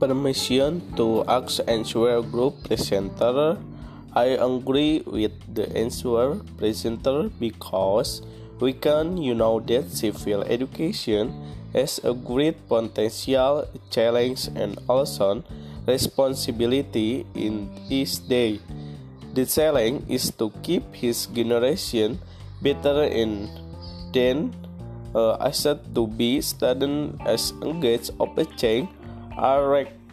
permission to ask answer group presenter. I agree with the answer presenter because we can you know that civil education has a great potential challenge and also responsibility in this day. The challenge is to keep his generation better in then uh, asset to be student as engaged of a change are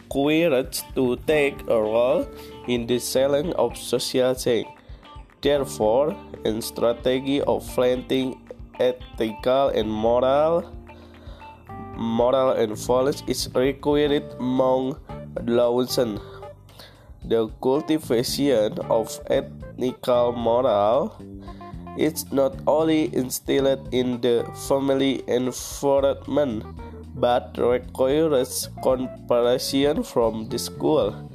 required to take a role in the selling of social change. Therefore, in strategy of planting ethical and moral moral and values is required among adolescents. The cultivation of ethical moral is not only instilled in the family environment but requires cooperation from the school,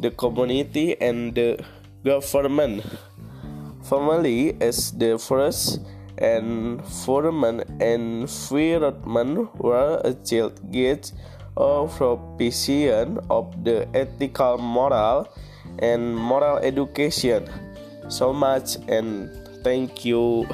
the community, and the government. Family is the first environment environment where a child gets a provision of the ethical, moral, and moral education. So much and thank you.